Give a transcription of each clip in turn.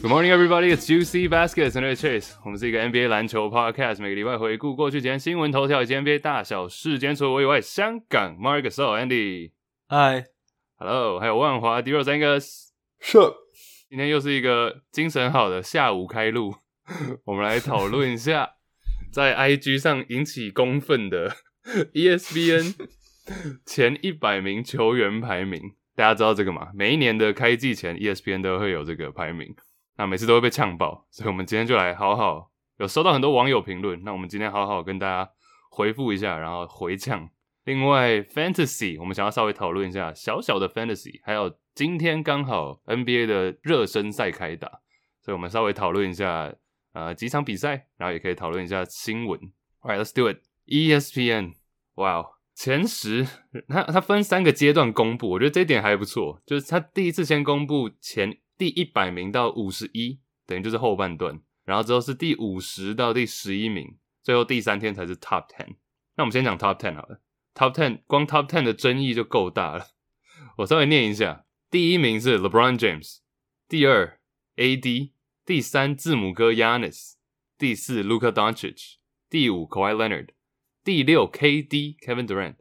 Good morning, everybody. It's Juicy Baskets and Chase. 我们是一个 NBA 篮球 podcast，每个礼拜回顾过去几天新闻头条以及 NBA 大小事件。除了我以外，香港 Mark s o Andy。嗨，Hello，还有万华 d i r o Angus。是今天又是一个精神好的下午开录，我们来讨论一下 在 IG 上引起公愤的 E ESPN 前一百名球员排名。大家知道这个吗？每一年的开季前，ESPN 都会有这个排名，那每次都会被呛爆，所以我们今天就来好好有收到很多网友评论，那我们今天好好跟大家回复一下，然后回呛。另外，Fantasy 我们想要稍微讨论一下小小的 Fantasy，还有今天刚好 NBA 的热身赛开打，所以我们稍微讨论一下呃几场比赛，然后也可以讨论一下新闻。Alright, let's do it。ESPN，哇哦，前十，它它分三个阶段公布，我觉得这一点还不错，就是它第一次先公布前第一百名到五十一，等于就是后半段，然后之后是第五十到第十一名，最后第三天才是 Top Ten。那我们先讲 Top Ten 好了。Top Ten 光 Top Ten 的争议就够大了。我稍微念一下：第一名是 LeBron James，第二 AD，第三字母哥 Yanis，第四 Luka Doncic，第五 Kawhi Leonard，第六 KD Kevin Durant，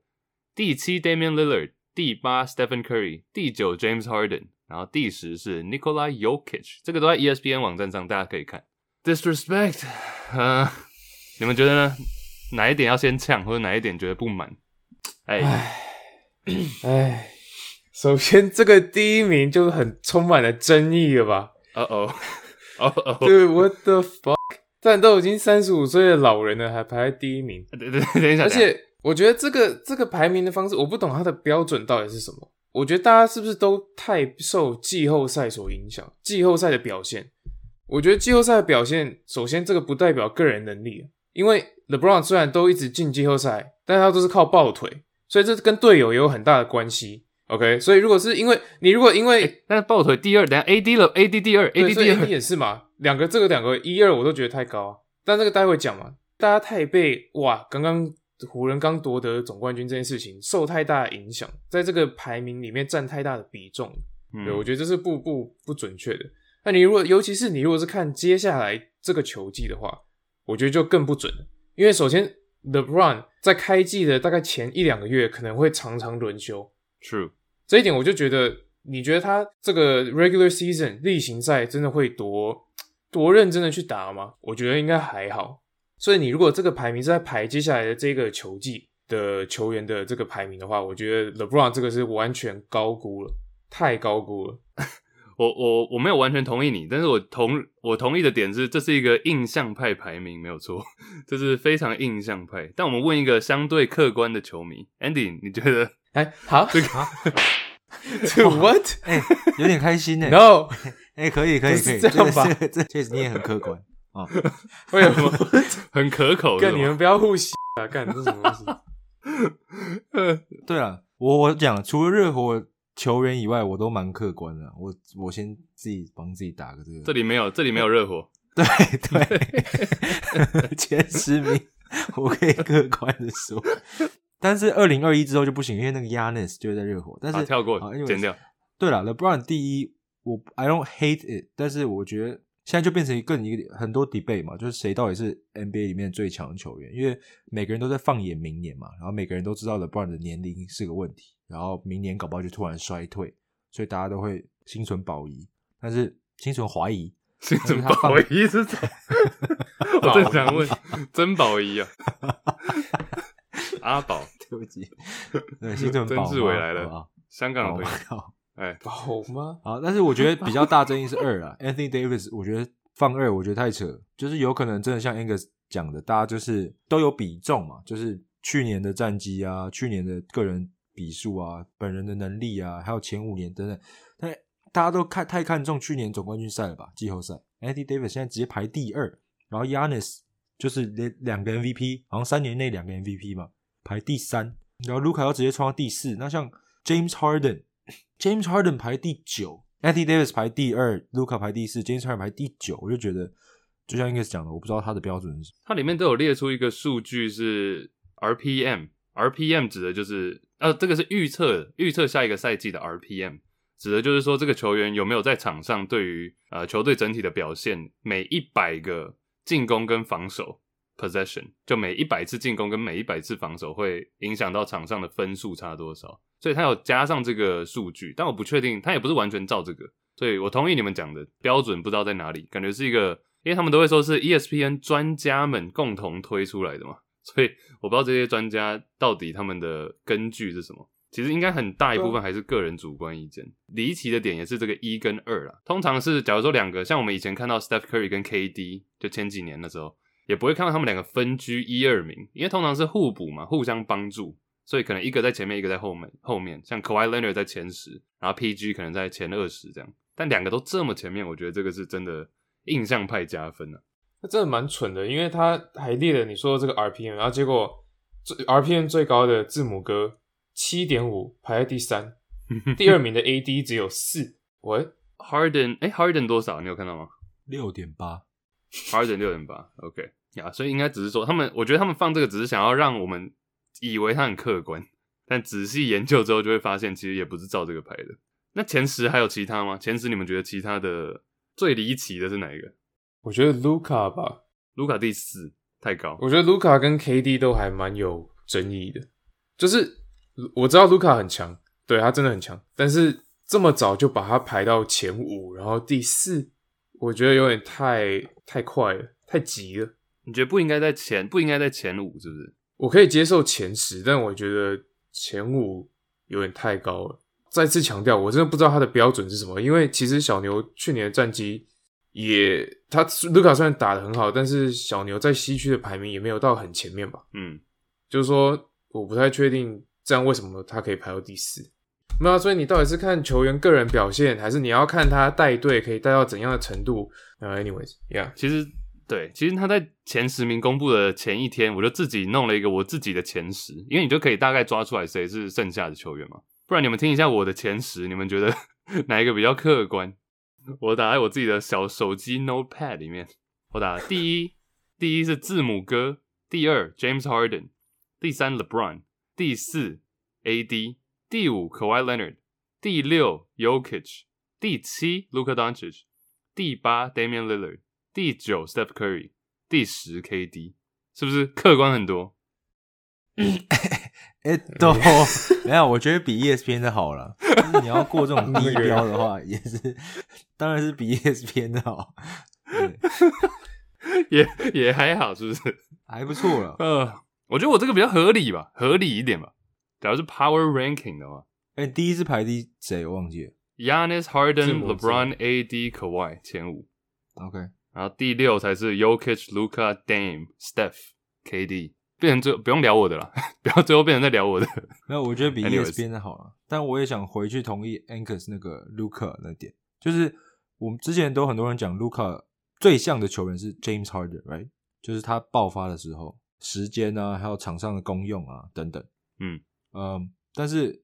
第七 Damian Lillard，第八 Stephen Curry，第九 James Harden，然后第十是 Nikola Jokic。这个都在 E ESPN 网站上，大家可以看。Disrespect，呃，你们觉得呢？哪一点要先呛，或者哪一点觉得不满？哎，哎，首先这个第一名就很充满了争议了吧？哦哦，哦哦，对，What the fuck？但都已经三十五岁的老人了，还排在第一名，对对，等一下，而且我觉得这个这个排名的方式，我不懂它的标准到底是什么。我觉得大家是不是都太受季后赛所影响？季后赛的表现，我觉得季后赛的表现，首先这个不代表个人能力，因为 LeBron 虽然都一直进季后赛，但他都是靠抱腿，所以这跟队友也有很大的关系。OK，所以如果是因为你如果因为、欸但是抱腿第二，等下 AD 了，AD 第二，AD 第 AD 二，也是嘛，两个这个两个一二我都觉得太高啊，但这个待会讲嘛，大家太被哇，刚刚湖人刚夺得总冠军这件事情受太大的影响，在这个排名里面占太大的比重，对我嗯，觉得这是不不不准确的。那你如果尤其是你如果是看接下来这个球季的话，我觉得就更不准了，因为首先 LeBron 在开季的大概前一两个月可能会常常轮休，True，这一点我就觉得，你觉得他这个 regular season 例行赛真的会多 多认真的去打吗？我觉得应该还好。所以你如果这个排名是在排接下来的这个球季的球员的这个排名的话，我觉得 LeBron 这个是完全高估了，太高估了。我我我没有完全同意你，但是我同我同意的点是，这是一个印象派排名，没有错，这是非常印象派。但我们问一个相对客观的球迷，Andy，你觉得哎，好，这个 这 what 哎、有点开心呢。no？哎、可以可以可以，这样吧这确实你也很客观啊。为什么？很可口？干你们不要互洗啊！干这是什么东西？对了，我我讲除了热火球员以外，我都蛮客观的。我我先自己帮自己打个这个，这里没有，这里没有热火。对对，前十名我可以客观的说，但是二零二一之后就不行，因为那个 Yanis 就在热火，但是好，跳过啊，因为剪掉。对了，LeBron 第一，我 I don't hate it，但是我觉得现在就变成更一个很多 debate 嘛，就是谁到底是 NBA 里面最强的球员，因为每个人都在放眼明年嘛，然后每个人都知道 LeBron 的年龄是个问题，然后明年搞不好就突然衰退，所以大家都会心存保疑，但是心存怀疑，心存保疑是什么？我正想问，真保仪啊，阿宝，对不起，对，心存曾保志伟来了香港的朋友，好哎，好吗？啊，但是我觉得比较大争议是二啊，Anthony Davis，我觉得放二，我觉得太扯，就是有可能真的像 Angus 讲的，大家就是都有比重嘛，就是去年的战绩啊，去年的个人比数啊，本人的能力啊，还有前五年等等，但大家都看太看重去年总冠军赛了吧？季后赛，Anthony Davis 现在直接排第二，然后 Yanis 就是连两个 MVP，好像三年内两个 MVP 嘛，排第三，然后卢卡要直接冲到第四，那像 James James Harden 排第九，Anthony Davis 排第二，卢卡排第四，James Harden 排第九，我就觉得就像 Angus 讲的，我不知道他的标准是什么。它里面都有列出一个数据是 RPM，RPM 指的就是呃，这个是预测预测下一个赛季的 RPM，指的就是说这个球员有没有在场上对于呃球队整体的表现，每一百个进攻跟防守 possession，就每一百次进攻跟每一百次防守会影响到场上的分数差多少，所以他有加上这个数据，但我不确定，他也不是完全照这个，所以我同意你们讲的标准不知道在哪里，感觉是一个，因为他们都会说是 E ESPN 专家们共同推出来的嘛，所以我不知道这些专家到底他们的根据是什么。其实应该很大一部分还是个人主观意见，离奇的点也是这个一跟二啦。通常是假如说两个，像我们以前看到 Steph Curry 跟 KD，就前几年的时候，也不会看到他们两个分居一二名，因为通常是互补嘛，互相帮助，所以可能一个在前面，一个在后面。后面像 Kawhi Leonard 在前十，然后 PG 可能在前二十这样，但两个都这么前面，我觉得这个是真的印象派加分啊。那真的蛮蠢的，因为他还列了你说的这个 RPM，然后结果最 RPM 最高的字母哥七点五排在第三，第二名的 AD 只有四。喂，Harden，哎，Harden 多少？你有看到吗六点八，？Harden 六点八，OK 呀，所以应该只是说他们，我觉得他们放这个只是想要让我们以为他很客观，但仔细研究之后就会发现，其实也不是照这个排的。那前十还有其他吗？前十你们觉得其他的最离奇的是哪一个？我觉得卢卡吧，卢卡第四，太高。我觉得卢卡跟 KD 都还蛮有争议的。就是我知道卢卡很强，对他真的很强，但是这么早就把他排到前五，然后第四，我觉得有点太太快了，太急了。你觉得不应该在前，不应该在前五，是不是？我可以接受前十，但我觉得前五有点太高了。再次强调，我真的不知道他的标准是什么，因为其实小牛去年的战绩也，他卢卡虽然打得很好，但是小牛在西区的排名也没有到很前面吧。嗯，就是说，我不太确定这样为什么他可以排到第四。没有啊，所以你到底是看球员个人表现，还是你要看他带队可以带到怎样的程度？呃，anyways，yeah，其实对，其实他在前十名公布的前一天，我就自己弄了一个我自己的前十，因为你就可以大概抓出来谁是剩下的球员嘛。不然你们听一下我的前十，你们觉得 哪一个比较客观？我打在我自己的小手机 Notepad 里面，我打第一，第一是字母哥，第二 James Harden，第三 LeBron，第四 AD，第五 Kawhi Leonard，第六 Yokich，第七 Luka Doncic，第八 Damian Lillard，第九 Steph Curry，第十 KD，是不是客观很多？哎、都 没有，我觉得比 E ESPN 的好了。就是你要过这种 低标的话，也是，当然是比 E ESPN 的好，对，也也还好，是不是？还不错了。呃，我觉得我这个比较合理吧，合理一点吧。假如是 Power Ranking 的话哎、第一是排第谁？我忘记了。，Giannis、Harden、母 LeBron、AD、Kawhi 前五，OK，然后第六才是 Jokic、Luka、Dame、Steph、KD。变成最不用聊我的了，不要最后变成在聊我的。没有，我觉得比 E Anyways ESPN 的好了。但我也想回去同意 Ankus 那个 Luca 那点，就是我们之前都很多人讲 Luca 最像的球员是 James Harden，right？就是他爆发的时候，时间啊，还有场上的功用啊等等。嗯嗯，但是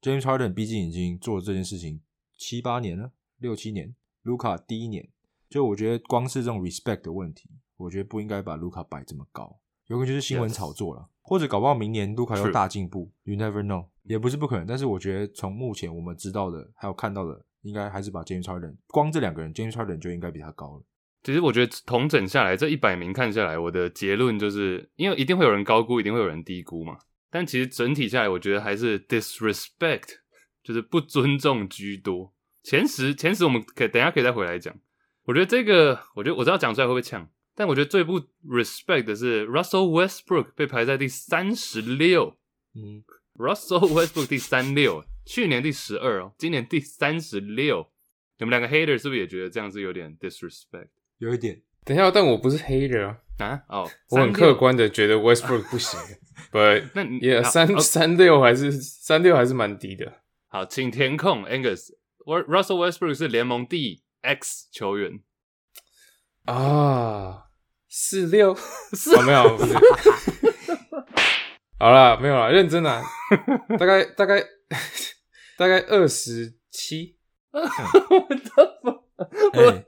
James Harden 毕竟已经做了这件事情七八年了，六七年。卢卡第一年，就我觉得光是这种 respect 的问题，我觉得不应该把卢卡摆这么高，有可能就是新闻炒作了或者搞不好明年卢卡又大进步，You never know，也不是不可能。但是我觉得从目前我们知道的还有看到的，应该还是把 James Harden 光这两个人，James Harden 就应该比他高了。其实我觉得统整下来，这一百名看下来，我的结论就是，因为一定会有人高估，一定会有人低估嘛。但其实整体下来，我觉得还是 disrespect，就是不尊重居多。前十，前十我们可以等一下可以再回来讲。我觉得这个，我觉得我知道讲出来会不会呛，但我觉得最不 respect 的是 Russell Westbrook 被排在第三十六嗯，，Russell Westbrook 第三六，去年第十二哦，今年第三十六。你们两个 hater 是不是也觉得这样子有点 disrespect？有一点。等一下，但我不是 hater 啊，啊，哦，我很客观的觉得 Westbrook 不行，But 那你也好三哦三六还是三六还是蛮低的。好，请填空 Angus。Ru- Russell Westbrook 是联盟第 X 球员，啊，四六四、哦、没有，不是。好了，没有了，认真啦，大概大概 大概二十七，哎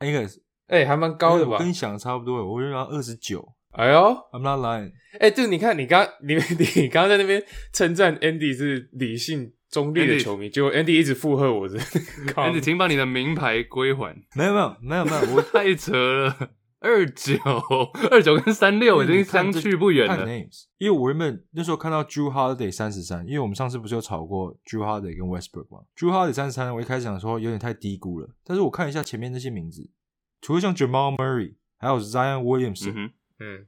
，Angus，哎，还蛮高的吧我跟？你想的差不多，我就要二十九。哎呦，I'm not lying。哎，对，你看你刚你你刚刚在那边称赞 Andy 是理性中立的球迷，结果 Andy 一直附和我这，靠 Andy，请把你的名牌归还，没有没有没有没有，我 太扯了。二九 二九跟三六已经相去不远看了。names，因为我原本那时候看到 Drew Holiday 三十三，因为我们上次不是有吵过 Drew Holiday 跟 Westbrook 吗？Drew Holiday 三十三，我一开始想说有点太低估了，但是我看一下前面那些名字，除了像 Jamal Murray 还有 Zion Williamson，、嗯，嗯，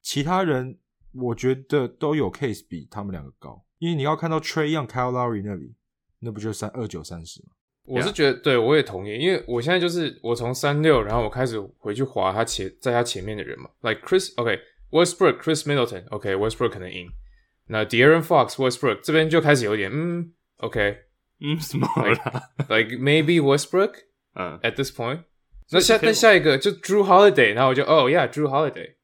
其他人我觉得都有 case 比他们两个高，因为你要看到 Trey Young、Kyle Lowry 那里，那不就三二九三十吗？我是觉得，对我也同意，因为我现在就是我从三六，然后我开始回去划他前在他前面的人嘛，like Chris，OK，Westbrook、Chris Middleton，OK，Westbrook、可能赢，那 De'Aaron Fox、Westbrook 这边就开始有点嗯，OK，嗯什么啦 like,？Like？maybe Westbrook 嗯，at this point，那下那下一个就 Drew Holiday，然后我就哦，Yeah，Drew Holiday，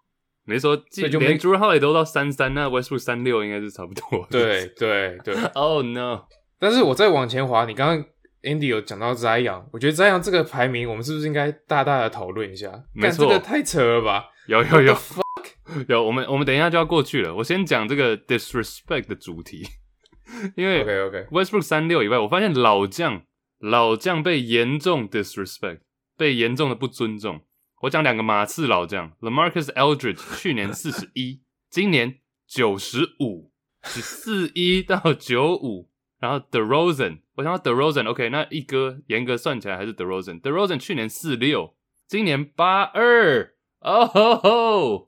没说，既以就没连 Drew Holiday 都到三三，那 Westbrook 三六应该是差不多。对对对，，Oh no，但是我再往前滑，你刚刚 Andy 有讲到 Zion，我觉得 Zion 这个排名，我们是不是应该大大的讨论一下？干没错这个太扯了吧？有有有有，我们我们等一下就要过去了。我先讲这个 disrespect 的主题，因为 OK OK，Westbrook 三六以外，我发现老将老将被严重 disrespect，被严重的不尊重。我讲两个马刺老将，LaMarcus Aldridge 去年四十一，今年九十五，是四一到九五。然后 DeRozan，我想到 DeRozan，OK，、那一哥严格算起来还是 DeRozan。DeRozan 去年四六，今年八二，哦吼吼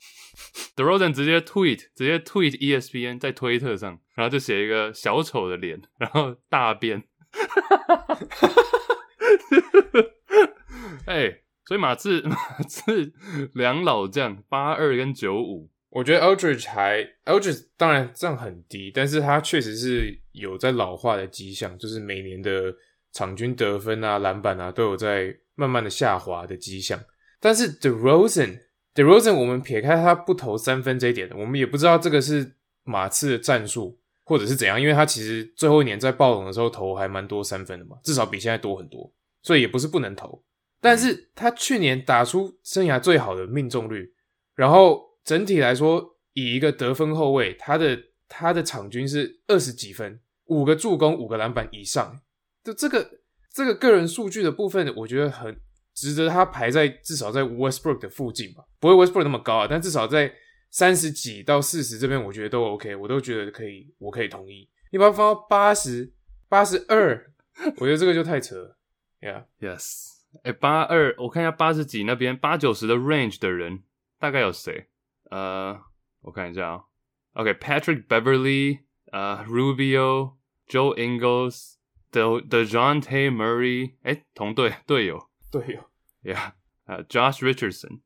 ！DeRozan 直接 tweet，直接 tweet ESPN 在推特上，然后就写一个小丑的脸，然后大便。哎、所以马刺 马刺两老将八二跟九五，我觉得 Aldridge 还 Aldridge 当然这样很低，但是他确实是有在老化的迹象，就是每年的场均得分啊、篮板啊都有在慢慢的下滑的迹象。但是 DeRozan DeRozan 我们撇开他不投三分这一点，我们也不知道这个是马刺的战术或者是怎样，因为他其实最后一年在爆冷的时候投还蛮多三分的嘛，至少比现在多很多，所以也不是不能投。但是他去年打出生涯最好的命中率，然后整体来说，以一个得分后卫，他的他的场均是二十几分，五个助攻，五个篮板以上，就这个这个个人数据的部分，我觉得很值得他排在至少在 Westbrook 的附近吧，不会 Westbrook 那么高啊，但至少在三十几到四十这边，我觉得都 OK，我都觉得可以，我可以同意。你把它放到八十八十二，我觉得这个就太扯了，Yeah。Yes，哎，八二，我看一下八十几那边八九十的 range 的人大概有谁？呃，我看一下啊、OK，Patrick、Beverly，呃，Rubio、Joe Ingles、The The Jonte Murray，哎，同队队友队友，，Yeah，呃，Josh Richardson，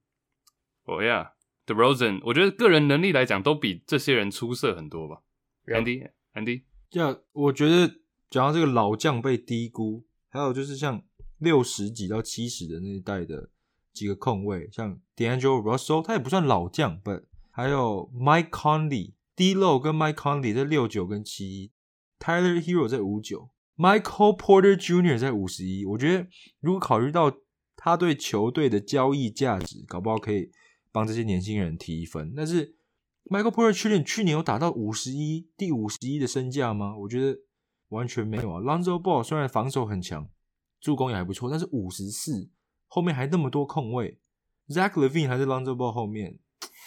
哦、Yeah，The Rosen，我觉得个人能力来讲都比这些人出色很多吧。Yeah Andy，Andy，这样我觉得讲到这个老将被低估，还有就是像六十几到七十的那一代的几个控卫，像 D'Angelo Russell，他也不算老将，but 还有 Mike Conley、D'Lo 跟 Mike Conley 在六九跟七一，Tyler Hero 在五九，Michael Porter Jr. 在五十一。我觉得如果考虑到他对球队的交易价值，搞不好可以帮这些年轻人提一分，但是。Michael Porter Jr. 去年有打到五十一，第五十一的身价吗？我觉得完全没有啊。Lonzo Ball 虽然防守很强，助攻也还不错，但是五十四后面还那么多空位，Zach Levine 还在 Lonzo Ball 后面，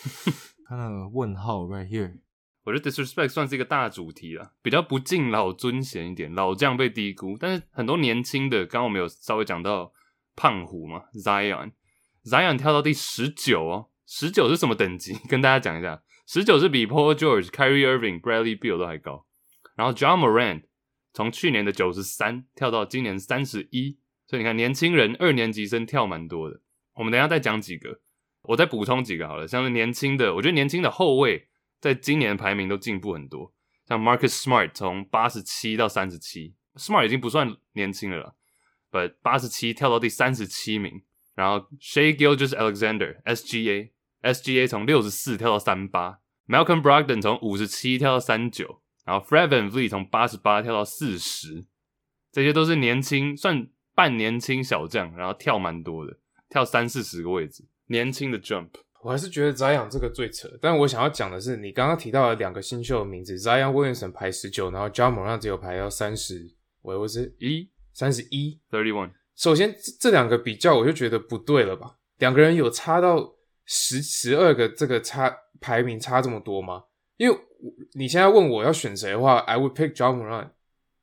看那个问号 right here。我觉得 disrespect 算是一个大主题了，比较不敬老尊贤一点，老将被低估，但是很多年轻的，刚刚我们有稍微讲到胖虎嘛，Zion，Zion 跳到第十九哦，十九是什么等级？跟大家讲一下，十九是比 Paul George、Kyrie Irving、Bradley Beal 都还高，然后 John Morant 从去年的九十三跳到今年三十一，所以你看年轻人二年级生跳蛮多的。我们等下再讲几个，我再补充几个好了。像是年轻的，我觉得年轻的后卫在今年排名都进步很多。像 Marcus Smart 从八十七到三十七，Smart 已经不算年轻了，but 八十七跳到第三十七名。然后 Shea Gilgeous Alexander SGA SGA 从六十四跳到三八，Malcolm Brogdon 从五十七跳到三九，然后 Fred VanVleet 从八十八跳到四十，这些都是年轻算半年轻小将，然后跳蛮多的，跳三四十个位置，年轻的 jump。我还是觉得 Zion 这个最扯，但我想要讲的是，你刚刚提到的两个新秀的名字，Zion Williamson 排十九，然后 John Moran 只有排到三十，我我是一三十一。thirty one，首先这这两个比较，我就觉得不对了吧？两个人有差到十十二个这个差排名差这么多吗？因为我你现在问我要选谁的话，I would pick John Moran。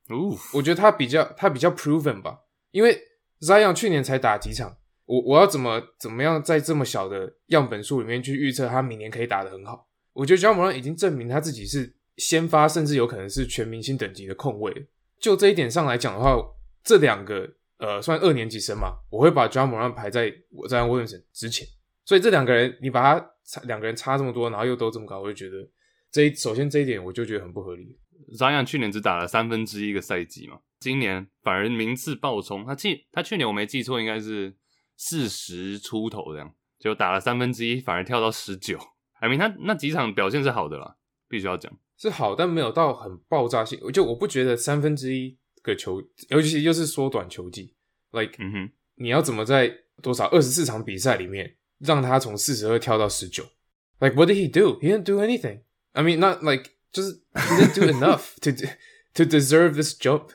哦，我觉得他比较他比较 proven 吧，因为 Zion 去年才打几场，我我要怎么怎么样在这么小的样本数里面去预测他明年可以打得很好？我觉得 John Moran 已经证明他自己是先发，甚至有可能是全明星等级的控卫。就这一点上来讲的话，这两个呃算二年级生嘛，我会把 John Moran 排在我在 Williamson 之前。所以这两个人你把他差两个人差这么多，然后又都这么高，我就觉得这一首先这一点我就觉得很不合理。Zion 去年只打了三分之一个赛季嘛，今年反而名次爆冲。他记他去年我没记错，应该是四十出头这样，结果打了三分之一，反而跳到十九。I mean 他那几场表现是好的啦，必须要讲。是好，但没有到很爆炸性。就我不觉得三分之一个球，尤其又是缩短球季，like、嗯哼，你要怎么在多少二十四场比赛里面让他从四十二跳到十九？Like what did he do? He didn't do anything. I mean, not like 就是 he didn't do enough to to deserve this job.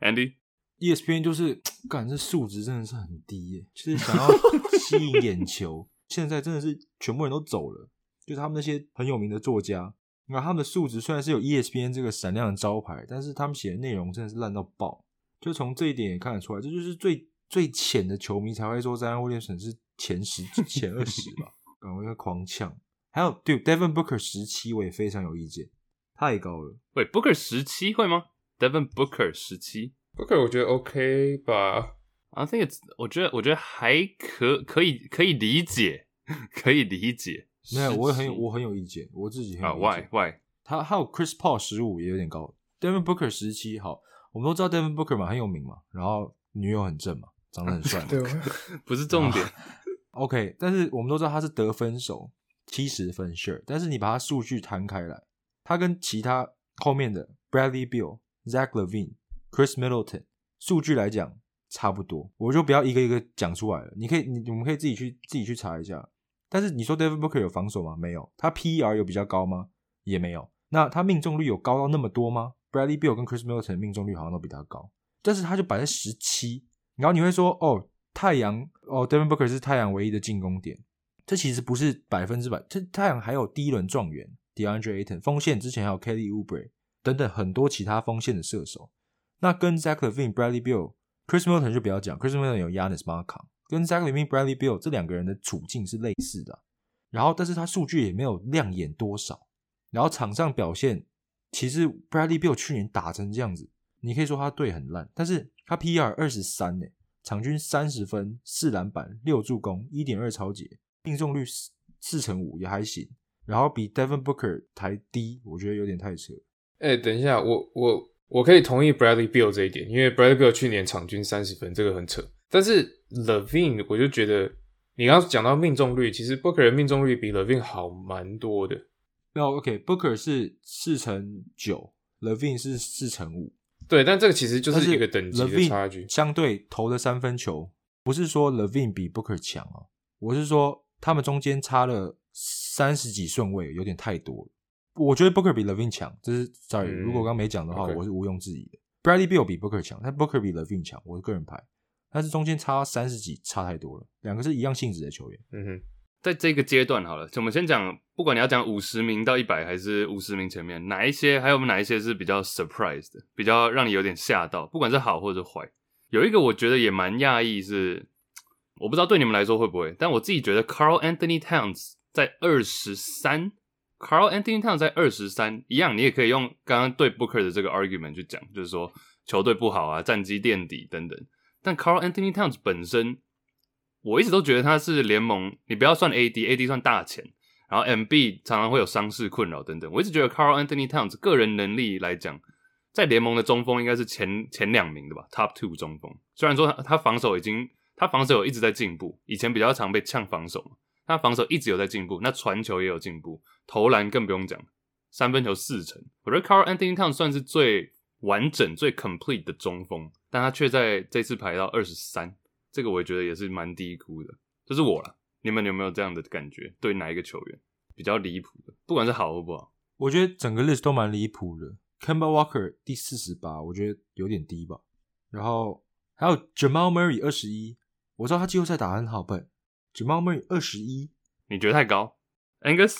Andy，ESPN 就是，感这素质真的是很低耶，就是想要 吸引眼球。现在真的是全部人都走了，就是他们那些很有名的作家，那他们的素质虽然是有 E ESPN 这个闪亮的招牌，但是他们写的内容真的是烂到爆。就从这一点也看得出来，这就是最最浅的球迷才会说 Zion Williamson 是前十、前二十吧，赶快在狂呛。还有对 Devin Booker 十七，我也非常有意见，太高了。喂，Booker 十七会吗？Devin Booker 十七 Booker 我觉得 OK 吧，，I think it's，我觉得我觉得还可可以可以理解，可以理解。没有，我也很有我很有意见，我自己很啊有意见。，Why Why？他还有 Chris Paul 十五也有点高，Devin Booker 十七好，我们都知道 Devin Booker 嘛很有名嘛，然后女友很正嘛，长得很帅嘛。对，不是重点。OK，但是我们都知道他是得分手，七十分 sure，但是你把它数据摊开来，他跟其他后面的 Bradley Beal、Zach Levine、Chris Middleton 数据来讲差不多，我就不要一个一个讲出来了。你可以，你我们可以自己去自己去查一下。但是你说 Devin Booker 有防守吗？没有。他 PER 有比较高吗？也没有。那他命中率有高到那么多吗？Bradley Beal 跟 Chris Middleton 命中率好像都比他高，但是他就摆在十七。然后你会说，哦，太阳，哦，Devin Booker 是太阳唯一的进攻点，这其实不是百分之百。这太阳还有第一轮状元 DeAndre Ayton，锋线之前还有 Kelly Oubre 等等很多其他锋线的射手。那跟 Zach Levine、Bradley Beal、Chris Middleton 就不要讲，Chris Middleton 有 Yanis m a r k a 跟 Zach Levine、Bradley Beal 这两个人的处境是类似的、然后，但是他数据也没有亮眼多少。然后场上表现，其实 Bradley Beal 去年打成这样子，你可以说他队很烂，但是他 PER 二十三呢，场均三十分、四篮板、六助攻、一点二超节，命中率四四成五也还行。然后比 Devin Booker 还低，我觉得有点太扯。哎、等一下，我我我可以同意 Bradley Beal 这一点，因为 Bradley Beal 去年场均三十分，这个很扯。但是 Levine 我就觉得，你刚刚讲到命中率，其实 Booker 的命中率比 Levine 好蛮多的。那 OK，Booker、是四乘九，Levine 是四乘五，对，但这个其实就是一个等级的差距。相对投的三分球，不是说 Levine 比 Booker 强哦，我是说他们中间差了三十几顺位，有点太多了。我觉得 Booker 比 Levine 强，这是 sorry，、嗯如果刚刚没讲的话我是毋庸置疑的。Bradley Beal 比 Booker 强，但 Booker 比 Levine 强，我是个人排，但是中间差三十几，差太多了。两个是一样性质的球员，嗯哼，在这个阶段好了，就我们先讲，不管你要讲五十名到一百，还是五十名前面，哪一些，还有哪一些是比较 surprise 的，比较让你有点吓到，不管是好或者坏。有一个我觉得也蛮讶异，是我不知道对你们来说会不会，但我自己觉得 Carl Anthony Towns 在二十三，Carl Anthony Towns 在二十三，一样，你也可以用刚刚对 Booker 的这个 argument 去讲，就是说球队不好啊，战绩垫底等等。但 Carl Anthony Towns 本身我一直都觉得他是联盟，你不要算 AD，AD 算大钱，然后 MB 常常会有伤势困扰等等。我一直觉得 Carl Anthony Towns 个人能力来讲，在联盟的中锋应该是前前两名的吧，Top Two 中锋。虽然说他防守已经，他防守有一直在进步，以前比较常被呛防守嘛，他防守一直有在进步，那传球也有进步，投篮更不用讲，三分球四成。我觉得 Carl Anthony Town 算是最完整、最 complete 的中锋，但他却在这次排到二十三，这个我觉得也是蛮低估的。这是我了，你们有没有这样的感觉？对哪一个球员比较离谱的？不管是好或不好，我觉得整个 list 都蛮离谱的。c a m b a Walker 第四十八，我觉得有点低吧。然后还有 Jamal Murray 二十一，我知道他季后赛打很好，但 Jamal Murray 二十一，你觉得太高？Angus，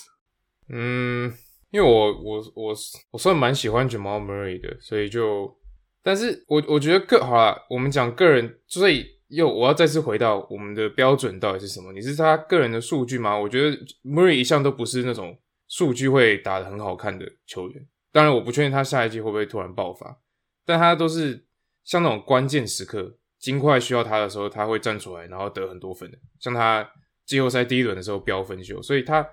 嗯，因为我我我我算蛮喜欢 Jamal Murray 的，所以就，但是我我觉得个好啦，我们讲个人，所以又我要再次回到我们的标准到底是什么？你是他个人的数据吗？我觉得 Murray 一向都不是那种数据会打得很好看的球员。当然，我不确定他下一季会不会突然爆发，但他都是像那种关键时刻，金块需要他的时候，他会站出来，然后得很多分的。像他季后赛第一轮的时候飙分秀，所以他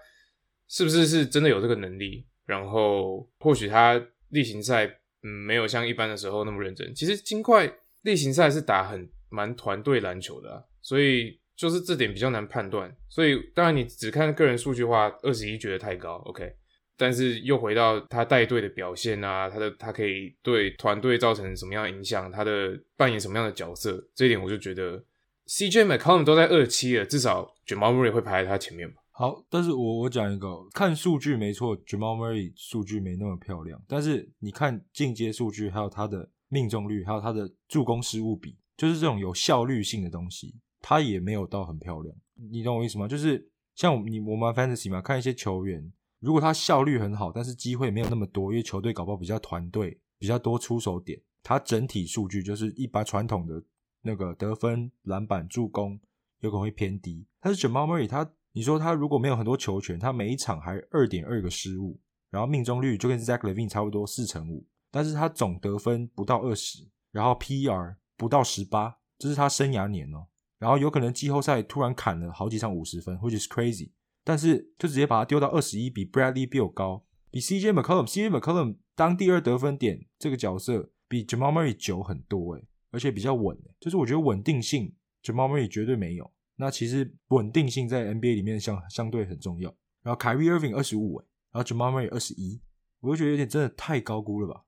是不是是真的有这个能力？然后或许他例行赛嗯没有像一般的时候那么认真。其实金块例行赛是打很蛮团队篮球的、所以就是这点比较难判断。所以当然你只看个人数据的话，二十一觉得太高，OK。但是又回到他带队的表现啊，他的他可以对团队造成什么样的影响，他的扮演什么样的角色，这一点我就觉得 CJ McCollum 都在二期了，至少 Jamal Murray 会排在他前面吧。好，但是我我讲一个，看数据没错，Jamal Murray 数据没那么漂亮，但是你看进阶数据，还有他的命中率，还有他的助攻失误比，就是这种有效率性的东西，他也没有到很漂亮。你懂我意思吗？就是像你我们 Fantasy 嘛，看一些球员。如果他效率很好，但是机会没有那么多，因为球队搞不好比较团队，比较多出手点，他整体数据就是一般传统的那个得分、篮板、助攻有可能会偏低。但是 Jamal Murray 他，你说他如果没有很多球权，他每一场还二点二个失误，然后命中率就跟 Zach Levine 差不多四成五，但是他总得分不到二十，然后 PER 不到十八，这是他生涯年哦。然后有可能季后赛突然砍了好几场五十分，which is crazy。但是就直接把他丢到二十一，比 Bradley Beal 高，比 CJ McCollum CJ McCollum 当第二得分点这个角色比 Jamal Murray 久很多诶，而且比较稳，就是我觉得稳定性 Jamal Murray 绝对没有。那其实稳定性在 NBA 里面相相对很重要。然后 Kyrie Irving 二十五诶，然后 Jamal Murray 二十一，我就觉得有点真的太高估了吧？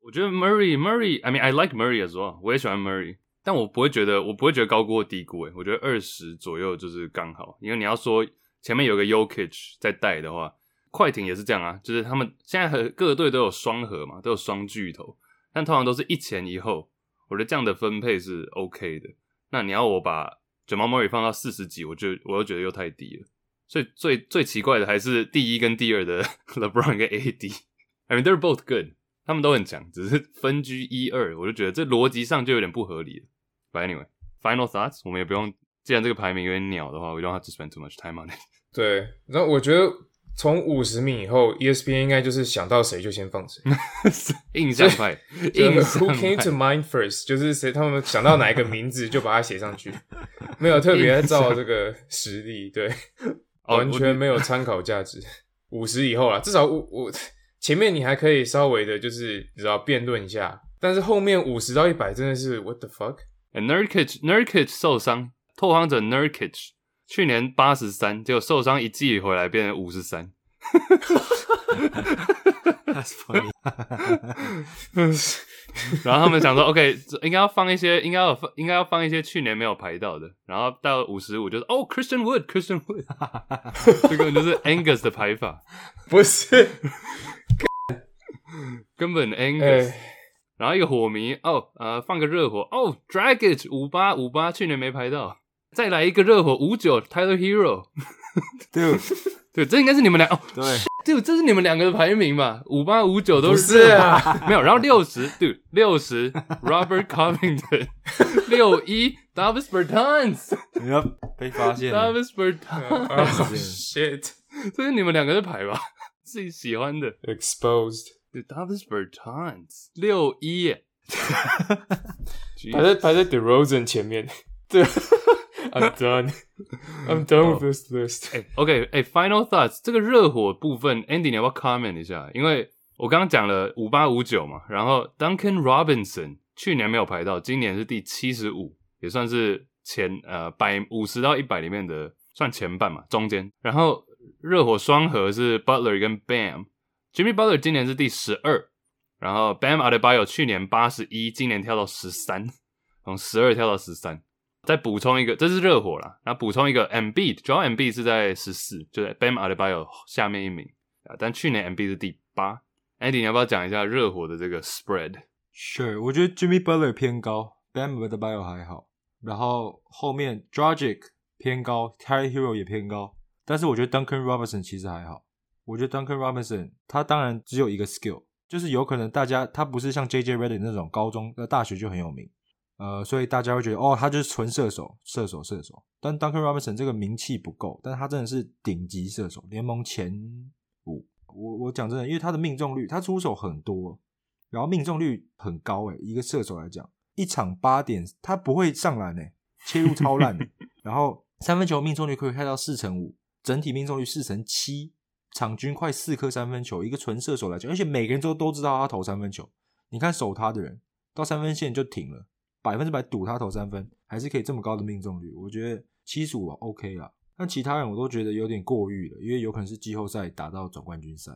我觉得 Murray Murray，I mean I like Murray as well，我也喜欢 Murray，但我不会觉得我不会觉得高估或低估诶，我觉得二十左右就是刚好，因为你要说。前面有个 Yokich 在带的话，快艇也是这样啊，就是他们现在和各队都有双核嘛，都有双巨头，但通常都是一前一后。我觉得这样的分配是 OK 的。那你要我把 Jamal Murray 放到四十几，我就我又觉得又太低了。所以最最奇怪的还是第一跟第二的 LeBron 跟 AD。I mean they're both good，他们都很强，只是分居一二，我就觉得这逻辑上就有点不合理了。But anyway，final thoughts，我们也不用。既然这个排名有点鸟的话，we don't have to spend too much time on it。对，然后我觉得从五十名以后，ESPN 应该就是想到谁就先放谁，印象派，印象 Who came to mind first？就是谁，他们想到哪一个名字就把它写上去，没有特别照这个实力，对，完全没有参考价值。五十以后啦，至少我我前面你还可以稍微的，就是你知道辩论一下，但是后面五十到一百真的是 What the fuck？Nurkic，Nurkic 受伤。拓荒者 Nurkic 去年八十三，结果受伤一季回来变成五十三。That's funny。然后他们想说，OK，应该要放一些，应该要放，应该要放一些去年没有排到的。然后到五十五就是哦，Christian Wood，Christian Wood，这个就是 Angus 的排法，不是，根本 Angus。然后一个火迷哦，呃，放个热火哦，Dragic 五八五八，去年没排到。再来一个热火五九，Tyler Hero，对对，这应该是你们俩哦，对对，这是你们两个的排名吧？五八五九都是啊，没有，然后六十，对，六十，Robert Covington，六一，Davis Bertans，你要被发现，Davis Bertans，shit，这是你们两个的牌吧？自己喜欢的，Exposed，Davis Bertans，六一，排在排在 DeRozan 前面，对。I'm done. I'm done with this list. 哎、o k 哎、f i n a l thoughts，这个热火部分，Andy 你要不要 comment 一下？因为我刚刚讲了五八五九嘛，然后 Duncan Robinson 去年没有排到，今年是第七十五，也算是前呃百五十到一百里面的算前半嘛，中间。然后热火双核是 Butler 跟 Bam，Jimmy Butler 今年是第十二，然后 Bam Adebayo 去年八十一，今年跳到十三，从十二跳到十三。再补充一个，这是热火啦，然后补充一个 M B，主要 M B 是在十四，就在 Bam Adebayo 下面一名啊，但去年 M B 是第八。Andy，你要不要讲一下热火的这个 spread？Sure，我觉得 Jimmy Butler 偏高，Bam Adebayo 还好，然后后面 Dragic 偏高，Tyler Hero 也偏高，但是我觉得 Duncan Robinson 其实还好。我觉得 Duncan Robinson 他当然只有一个 skill，就是有可能大家他不是像 JJ Redick 那种高中呃大学就很有名，呃，所以大家会觉得哦他就是纯射手，射手射手。但 Duncan Robinson 这个名气不够，但他真的是顶级射手，联盟前五。我我讲真的，因为他的命中率，他出手很多，然后命中率很高诶，一个射手来讲，一场八点，他不会上篮诶，切入超烂的，然后三分球命中率可以开到四成五，整体命中率四成七，场均快四颗三分球，一个纯射手来讲，而且每个人都都知道他投三分球，你看守他的人到三分线就停了，百分之百赌他投三分，还是可以这么高的命中率，我觉得七十五 OK 啦。那其他人我都觉得有点过誉了，因为有可能是季后赛打到总冠军赛。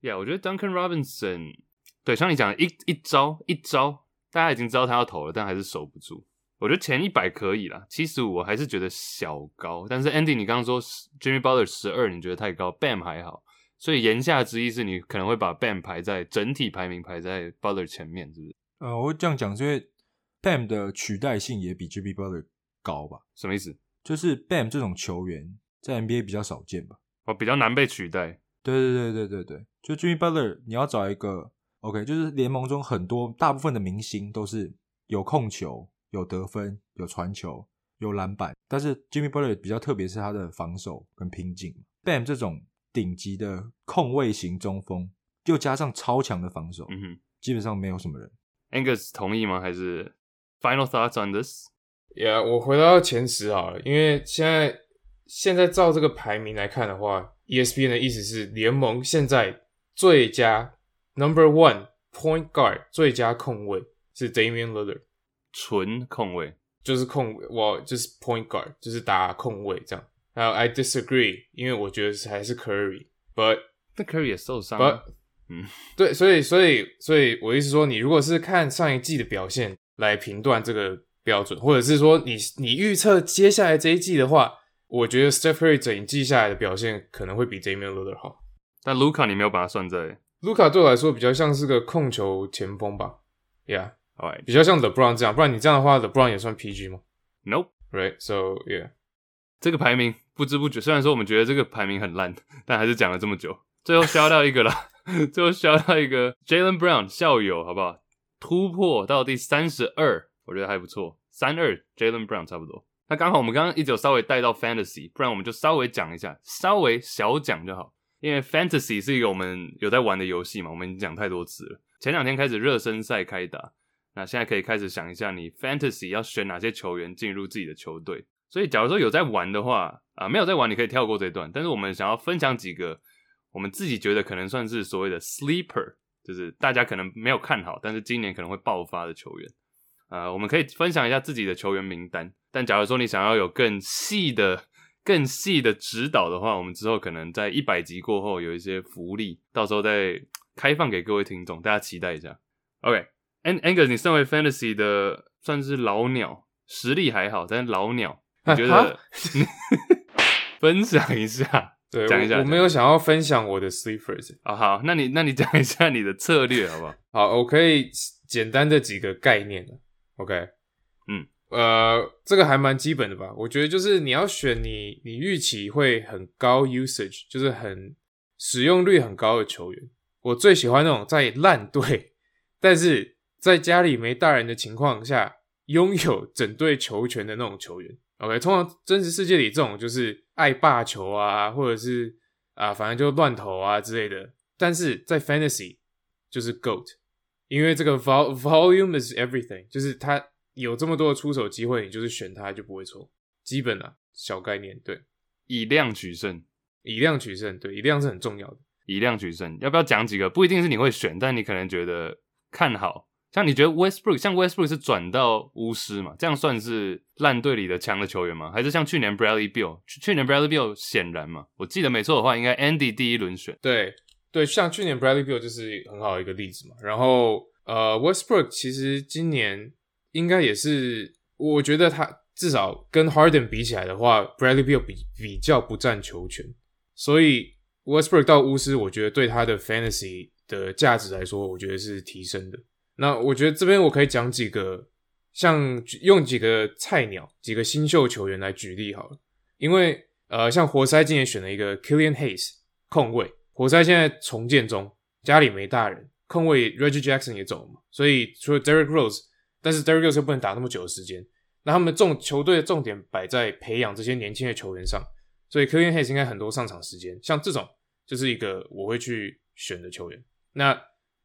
Yeah，我觉得 Duncan Robinson 对像你讲的一一招一招，大家已经知道他要投了，但还是守不住。我觉得前一百可以啦，七十五我还是觉得小高。但是 Andy，你刚刚说 Jimmy Butler 十二，你觉得太高，Bam 还好，所以言下之意是你可能会把 Bam 排在整体排名排在 Butler 前面，是不是？呃，我会这样讲，是因为 Bam 的取代性也比 Jimmy Butler 高吧？什么意思？就是 Bam 这种球员在 NBA 比较少见吧？哦，比较难被取代。对对对对对对，就 Jimmy Butler，你要找一个 OK，就是联盟中很多大部分的明星都是有控球、有得分、有传球、有篮板，但是 Jimmy Butler 比较特别是他的防守跟拼劲。Bam 这种顶级的控卫型中锋，又加上超强的防守，嗯哼基本上没有什么人。，Angus 同意吗？还是 Final thoughts on this？Yeah，我回到前十好了，因为现在现在照这个排名来看的话，ESPN 的意思是联盟现在最佳 Number One Point Guard 最佳控卫是 Damian Lillard，纯控卫。就是控卫，我就是 Point Guard，就是打控卫这样。还有 I disagree，因为我觉得是还是 Curry，but 那 Curry 也受伤了 but 嗯，对，所以所以所以我意思说，你如果是看上一季的表现来评断这个标准，或者是说你你预测接下来这一季的话，我觉得 Steph Curry 整一季下来的表现可能会比 Damian Lillard 好。但 Luca 你没有把他算在。，Luca 对我来说比较像是个控球前锋吧，Yeah，Alright，比较像 LeBron 这样，不然你这样的话，LeBron 也算 PG 吗 Nope。？Right，so yeah，这个排名不知不觉，虽然说我们觉得这个排名很烂，但还是讲了这么久。最后消到一个啦，最后消到一个 Jalen Brown 校友，好不好？突破到第三十二，我觉得还不错，三二 Jalen Brown 差不多。那刚好我们刚刚一直有稍微带到 Fantasy，不然我们就稍微讲一下，稍微小讲就好。因为 Fantasy 是一个我们有在玩的游戏嘛，我们已经讲太多次了。前两天开始热身赛开打，那现在可以开始想一下，你 Fantasy 要选哪些球员进入自己的球队。所以，假如说有在玩的话，啊，没有在玩，你可以跳过这段。但是我们想要分享几个我们自己觉得可能算是所谓的 sleeper，就是大家可能没有看好，但是今年可能会爆发的球员。呃，我们可以分享一下自己的球员名单。但假如说你想要有更细的、更细的指导的话，我们之后可能在一百集过后有一些福利，到时候再开放给各位听众，大家期待一下。OK，An Angus，你身为 Fantasy 的算是老鸟，实力还好，但是老鸟，你觉啊得 分享一下？对，讲一下我我没有想要分享我的 sleepers。啊、好，那你那你讲一下你的策略好不好？好，我可以简单的几个概念的，OK，嗯，呃，这个还蛮基本的吧？我觉得就是你要选你你预期会很高 usage，就是很使用率很高的球员。我最喜欢那种在烂队，但是在家里没大人的情况下，拥有整队球权的那种球员。OK，通常真实世界里这种就是爱霸球啊，或者是啊，反正就乱投啊之类的。但是在 Fantasy 就是 GOAT，因为这个 vol volume is everything，就是他有这么多的出手机会，你就是选他就不会错。基本啊，小概念，对，以量取胜，以量取胜，对，以量是很重要的。以量取胜。要不要讲几个？不一定是你会选，但你可能觉得看好。像你觉得 Westbrook，像 Westbrook 是转到巫师嘛？这样算是烂队里的强的球员吗？还是像去年 Bradley Beal？去去年 Bradley Beal 显然嘛，我记得没错的话，应该 Andy 第一轮选。对对，像去年 Bradley Beal 就是很好的一个例子嘛。然后呃，Westbrook 其实今年应该也是，我觉得他至少跟 Harden 比起来的话，Bradley Beal 比比较不占球权，所以 Westbrook 到巫师，我觉得对他的 Fantasy 的价值来说，我觉得是提升的。那我觉得这边我可以讲几个，像用几个菜鸟、几个新秀球员来举例好了，因为呃，像活塞今年选了一个 Killian Hayes 控卫，活塞现在重建中，家里没大人，控卫 Reggie Jackson 也走了嘛，所以除了 Derrick Rose，但是 Derrick Rose 又不能打那么久的时间，那他们重球队的重点摆在培养这些年轻的球员上，所以 Killian Hayes 应该很多上场时间，像这种就是一个我会去选的球员。那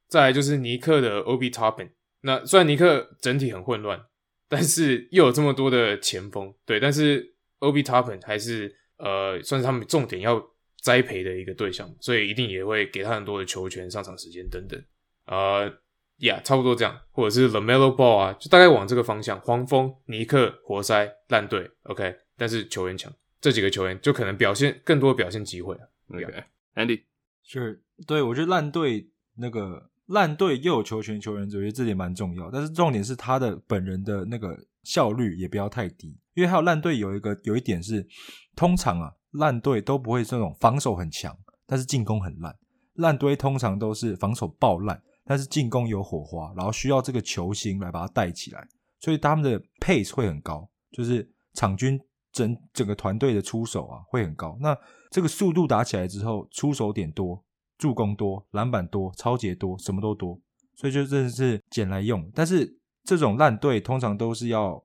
再来就是尼克的 Obi Toppin。那虽然尼克整体很混乱，但是又有这么多的前锋，对，但是 Obi Toppin 还是呃算是他们重点要栽培的一个对象，所以一定也会给他很多的球权、上场时间等等。呃，呀，差不多这样，或者是 The Melo Ball 啊，就大概往这个方向。黄蜂、尼克、活塞烂队，OK，但是球员强，这几个球员就可能表现更多表现机会啊。OK，Andy，是对我觉得烂队那个烂队又有球权球员，我觉得这点蛮重要。但是重点是他的本人的那个效率也不要太低，因为还有烂队有一个有一点是，通常啊烂队都不会这种防守很强，但是进攻很烂。烂队通常都是防守爆烂，但是进攻有火花，然后需要这个球星来把它带起来，所以他们的 pace 会很高，就是场均整整个团队的出手啊会很高。那这个速度打起来之后，出手点多。助攻多，篮板多，超节多，什么都多，所以就真的是捡来用。但是这种烂队通常都是要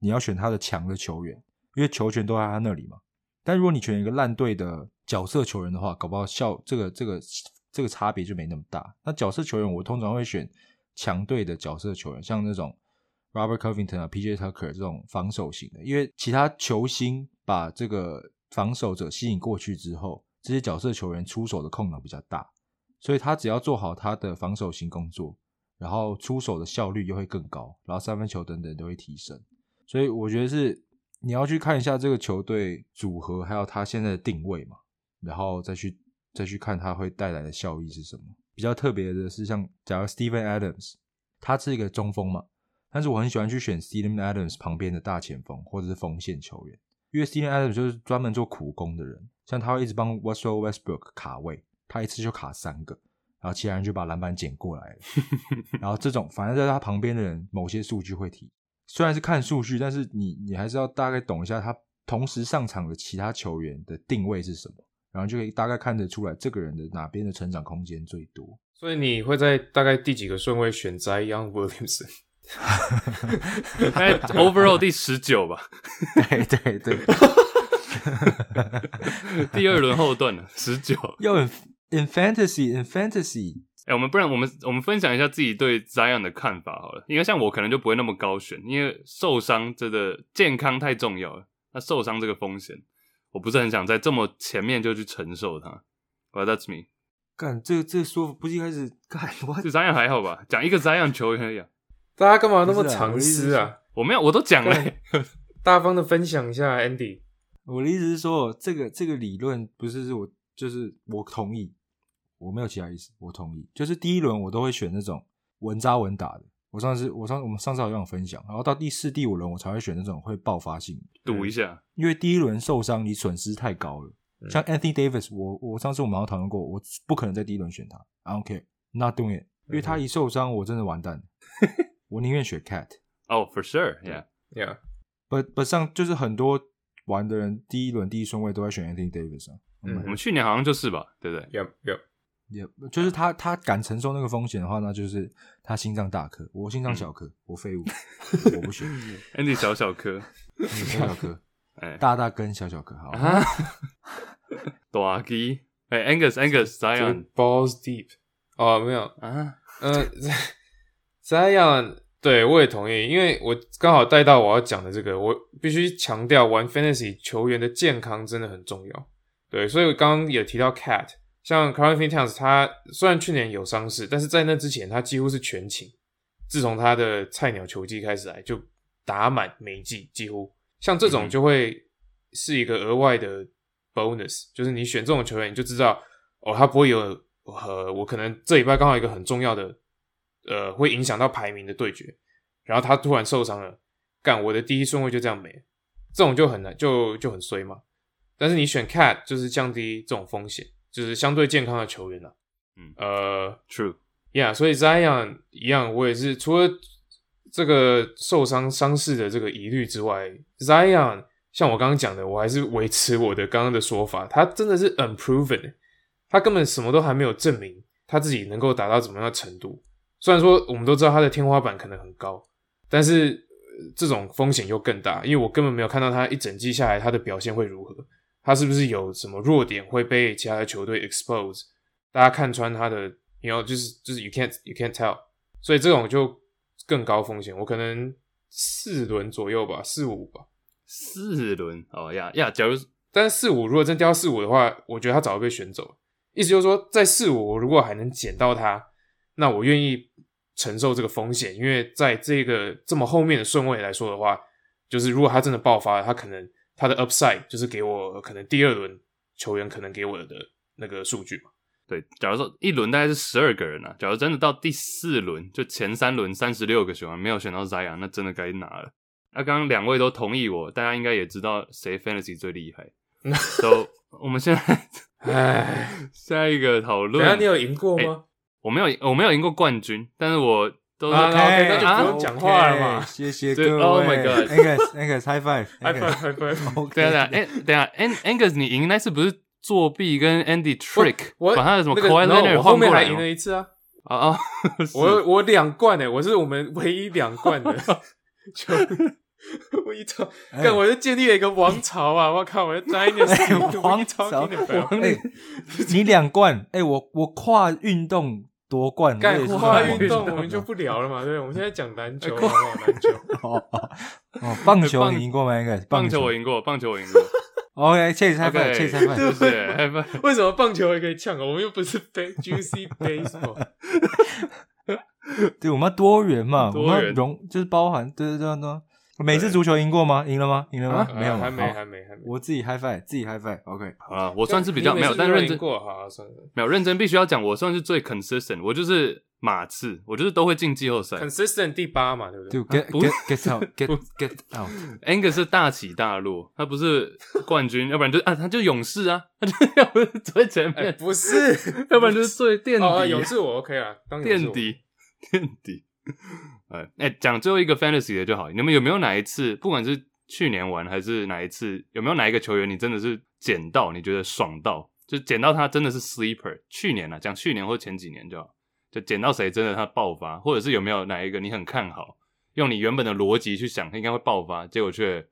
你要选他的强的球员，因为球权都在他那里嘛。但如果你选一个烂队的角色球员的话，搞不好效这个这个这个差别就没那么大。那角色球员我通常会选强队的角色球员，像那种 Robert Covington 啊、P.J. Tucker 这种防守型的，因为其他球星把这个防守者吸引过去之后。这些角色球员出手的空档比较大，所以他只要做好他的防守型工作，然后出手的效率又会更高，然后三分球等等都会提升。所以我觉得是你要去看一下这个球队组合，还有他现在的定位嘛，然后再去再去看他会带来的效益是什么。比较特别的是，像假如 Steven Adams，他是一个中锋嘛，但是我很喜欢去选 Steven Adams 旁边的大前锋或者是锋线球员，因为 Steven Adams 就是专门做苦工的人。像他会一直帮 Russell Westbrook 卡位，他一次就卡三个，然后其他人就把篮板捡过来了。然后这种反正在他旁边的人，某些数据会提。虽然是看数据，但是你你还是要大概懂一下他同时上场的其他球员的定位是什么，然后就可以大概看得出来这个人的哪边的成长空间最多。所以你会在大概第几个顺位选 Zion Williamson？大概 overall 第十九吧，对对对。第二轮后段了，十九。要 in in fantasy in fantasy，哎、我们不然我们我们分享一下自己对 Zion 的看法好了，因为像我可能就不会那么高选，因为受伤真的健康太重要了。那受伤这个风险，我不是很想在这么前面就去承受它。Well, that's me。干这这说法不是一开始干我这 Zion 还好吧？讲一个 Zion 球员而已、啊，大家干嘛那么不是啊藏私啊？我没有，我都讲了、干大方的分享一下，Andy。我的意思是说，这个这个理论不是是我就是我同意，我没有其他意思，我同意。就是第一轮我都会选那种稳扎稳打的。我上次我上我们上次好像有分享，然后到第四、第五轮我才会选那种会爆发性的，赌一下。因为第一轮受伤你损失太高了。像 Anthony Davis，我我上次我们好像讨论过，我不可能在第一轮选他，I don't care，not doing it，因为他一受伤我真的完蛋了，我宁愿选 Cat。哦、f o r sure，yeah。Yeah，But but 上就是很多玩的人第一轮第一顺位都在选 Anthony Davis 啊，嗯我们去年好像就是吧，对不对？Yep Yep。也就是他他敢承受那个风险的话，那就是他心脏大颗，我心脏小颗，我废物，我不选，Andy 小小颗，你小小颗，哎、大大根小小颗，好，啊，大鸡，哎，Angus，Angus Zion balls deep。哦，没有，啊，呃，Zion 对，我也同意，因为我刚好带到我要讲的这个，我必须强调玩 fantasy 球员的健康真的很重要。对，所以我刚刚也提到 Cat，像 c a r l i n Towns，他虽然去年有伤势，但是在那之前他几乎是全勤。自从他的菜鸟球季开始来，就打满每季，几乎像这种就会是一个额外的 bonus，就是你选这种球员，你就知道哦，他不会有呃，我可能这礼拜刚好一个很重要的。呃，会影响到排名的对决，然后他突然受伤了，干我的第一顺位就这样没了，这种就很难，就就很衰嘛。但是你选 Cat 就是降低这种风险，就是相对健康的球员了。嗯，呃，True，Yeah，所以 Zion 一样，我也是除了这个受伤伤势的这个疑虑之外，Zion 像我刚刚讲的，我还是维持我的刚刚的说法，他真的是 unproven，他根本什么都还没有证明他自己能够达到怎么样的程度。虽然说我们都知道他的天花板可能很高，但是这种风险又更大，因为我根本没有看到他一整季下来他的表现会如何，他是不是有什么弱点会被其他的球队 expose，大家看穿他的，然后就是就是 you can't you can't tell，所以这种就更高风险，我可能四轮左右吧，四五吧，四轮哦呀呀，假如但是四五如果真掉四五的话，我觉得他早就被选走了，意思就是说在四五我如果还能捡到他，那我愿意。承受这个风险，因为在这个这么后面的顺位来说的话，就是如果他真的爆发了，他可能他的 upside 就是给我可能第二轮球员可能给我的那个数据嘛。对，假如说一轮大概是十二个人啊，假如真的到第四轮，就前三轮三十六个球员没有选到 Zion，那真的该拿了。那刚刚两位都同意我，大家应该也知道谁 fantasy 最厉害。So 我们现在，哎，下一个讨论，等下你有赢过吗？我没有，我没有赢过冠军，但是我都是 OK，那就不用讲话了嘛。谢谢各位。Oh my god，Angus，Angus，High five，High five，High five。等下，哎，等下，Angus，你赢那次不是作弊跟 Andy trick，把他的什么 Kawhi Leonard 后面还赢了一次啊？啊啊！我我两冠诶，我是我们唯一两冠的。就我一操！看，我就建立了一个王朝啊！我靠，我要摘一点王朝，王你两冠，哎，我我跨运动。夺冠，干跨运动我们就不聊了嘛，对，我们现在讲篮球，好不好？篮球，哦哦，棒球你赢过吗？应该棒球我赢过，棒球我赢过。OK，切菜饭，切菜饭，对不对？为什么棒球也可以呛啊？我们又不是 Juicy Baseball。对，我们要多元嘛，我们融就是包含，对对对对。每次足球赢过吗？赢了吗？赢了吗？没有，还没，还没，还没。我自己 high five，自己 high five。OK，好了，我算是比较没有，但认真过，好算了。没有认真，必须要讲，我算是最 consistent，我就是马刺，我就是都会进季后赛。consistent 第八嘛，对不对？就 get get get out，get get out。Ang 是大起大落，他不是冠军，要不然就啊，他就勇士啊，他就要不是最前面，不是，要不然就是最垫底。勇士我 OK 啊，垫底，垫底。呃，哎，讲最后一个 fantasy 的就好。你们有没有哪一次，不管是去年玩还是哪一次，有没有哪一个球员你真的是捡到，你觉得爽到，就捡到他真的是 sleeper？去年啊，讲去年或前几年就好，就捡到谁真的他爆发，或者是有没有哪一个你很看好，用你原本的逻辑去想他应该会爆发，结果却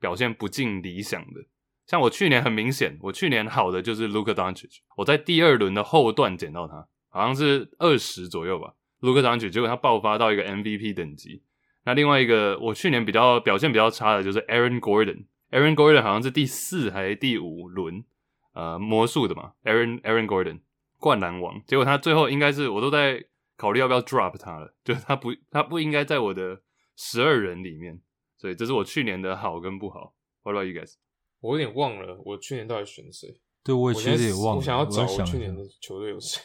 表现不尽理想的。像我去年很明显，我去年好的就是 Luka Doncic，我在第二轮的后段捡到他，好像是二十左右吧。卢克上去，结果他爆发到一个 MVP 等级。那另外一个，我去年比较表现比较差的就是 Aaron Gordon。Aaron Gordon 好像是第四还是第五轮，呃，魔术的嘛。Aaron Aaron Gordon 灌篮王，结果他最后应该是我都在考虑要不要 drop 他了，就是他不他不应该在我的十二人里面。所以这是我去年的好跟不好。What about you guys？我有点忘了我去年到底选谁。对，我其实也忘了。我想要找我去年的球队有谁。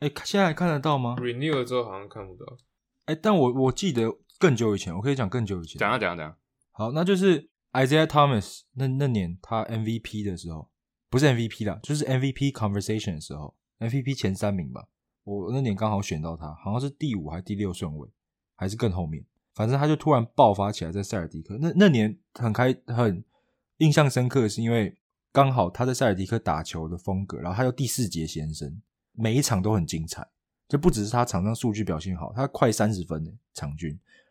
哎，现在看得到吗？Renew 了之后好像看不到。哎，但我我记得更久以前，我可以讲更久以前。讲啊讲啊讲。好，那就是 Isaiah Thomas 那那年他 MVP 的时候，不是 MVP 啦，就是 MVP conversation 的时候，MVP 前三名吧。我那年刚好选到他，好像是第五还是第六顺位，还是更后面。反正他就突然爆发起来，在塞尔迪克。那那年很开很印象深刻，是因为刚好他在塞尔迪克打球的风格，然后他又第四节先生。每一场都很精彩，就不只是他场上数据表现好，他快三十分的场均，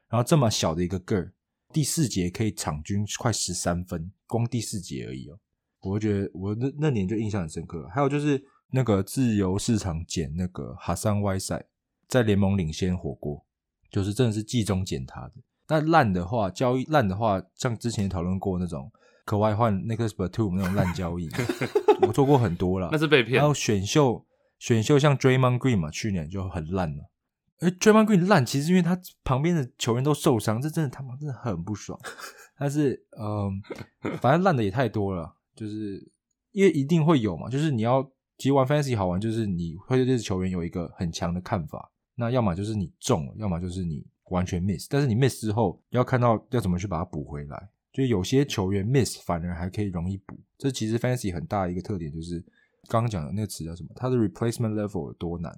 然后这么小的一个个儿，第四节可以场均快十三分，光第四节而已哦。我觉得我那那年就印象很深刻。还有就是那个自由市场捡那个哈桑歪塞，在联盟领先火锅，就是真的是季中捡他的。那烂的话，交易烂的话，像之前讨论过那种可外换 Nicholas Batum 那种烂交易，我做过很多了。那是被骗然。后选秀选秀像 Draymond Green 嘛，去年就很烂了。而 Draymond Green 烂，其实因为他旁边的球员都受伤，这真的他妈真的很不爽。但是，嗯，反正烂的也太多了，就是因为一定会有嘛，就是你要其实玩 Fantasy 好玩，就是你会对这支球员有一个很强的看法。那要么就是你中了，要么就是你完全 miss。但是你 miss 之后，要看到要怎么去把它补回来。就有些球员 miss 反而还可以容易补，这其实 Fantasy 很大的一个特点就是刚刚讲的那个词叫什么？它的 replacement level 有多难？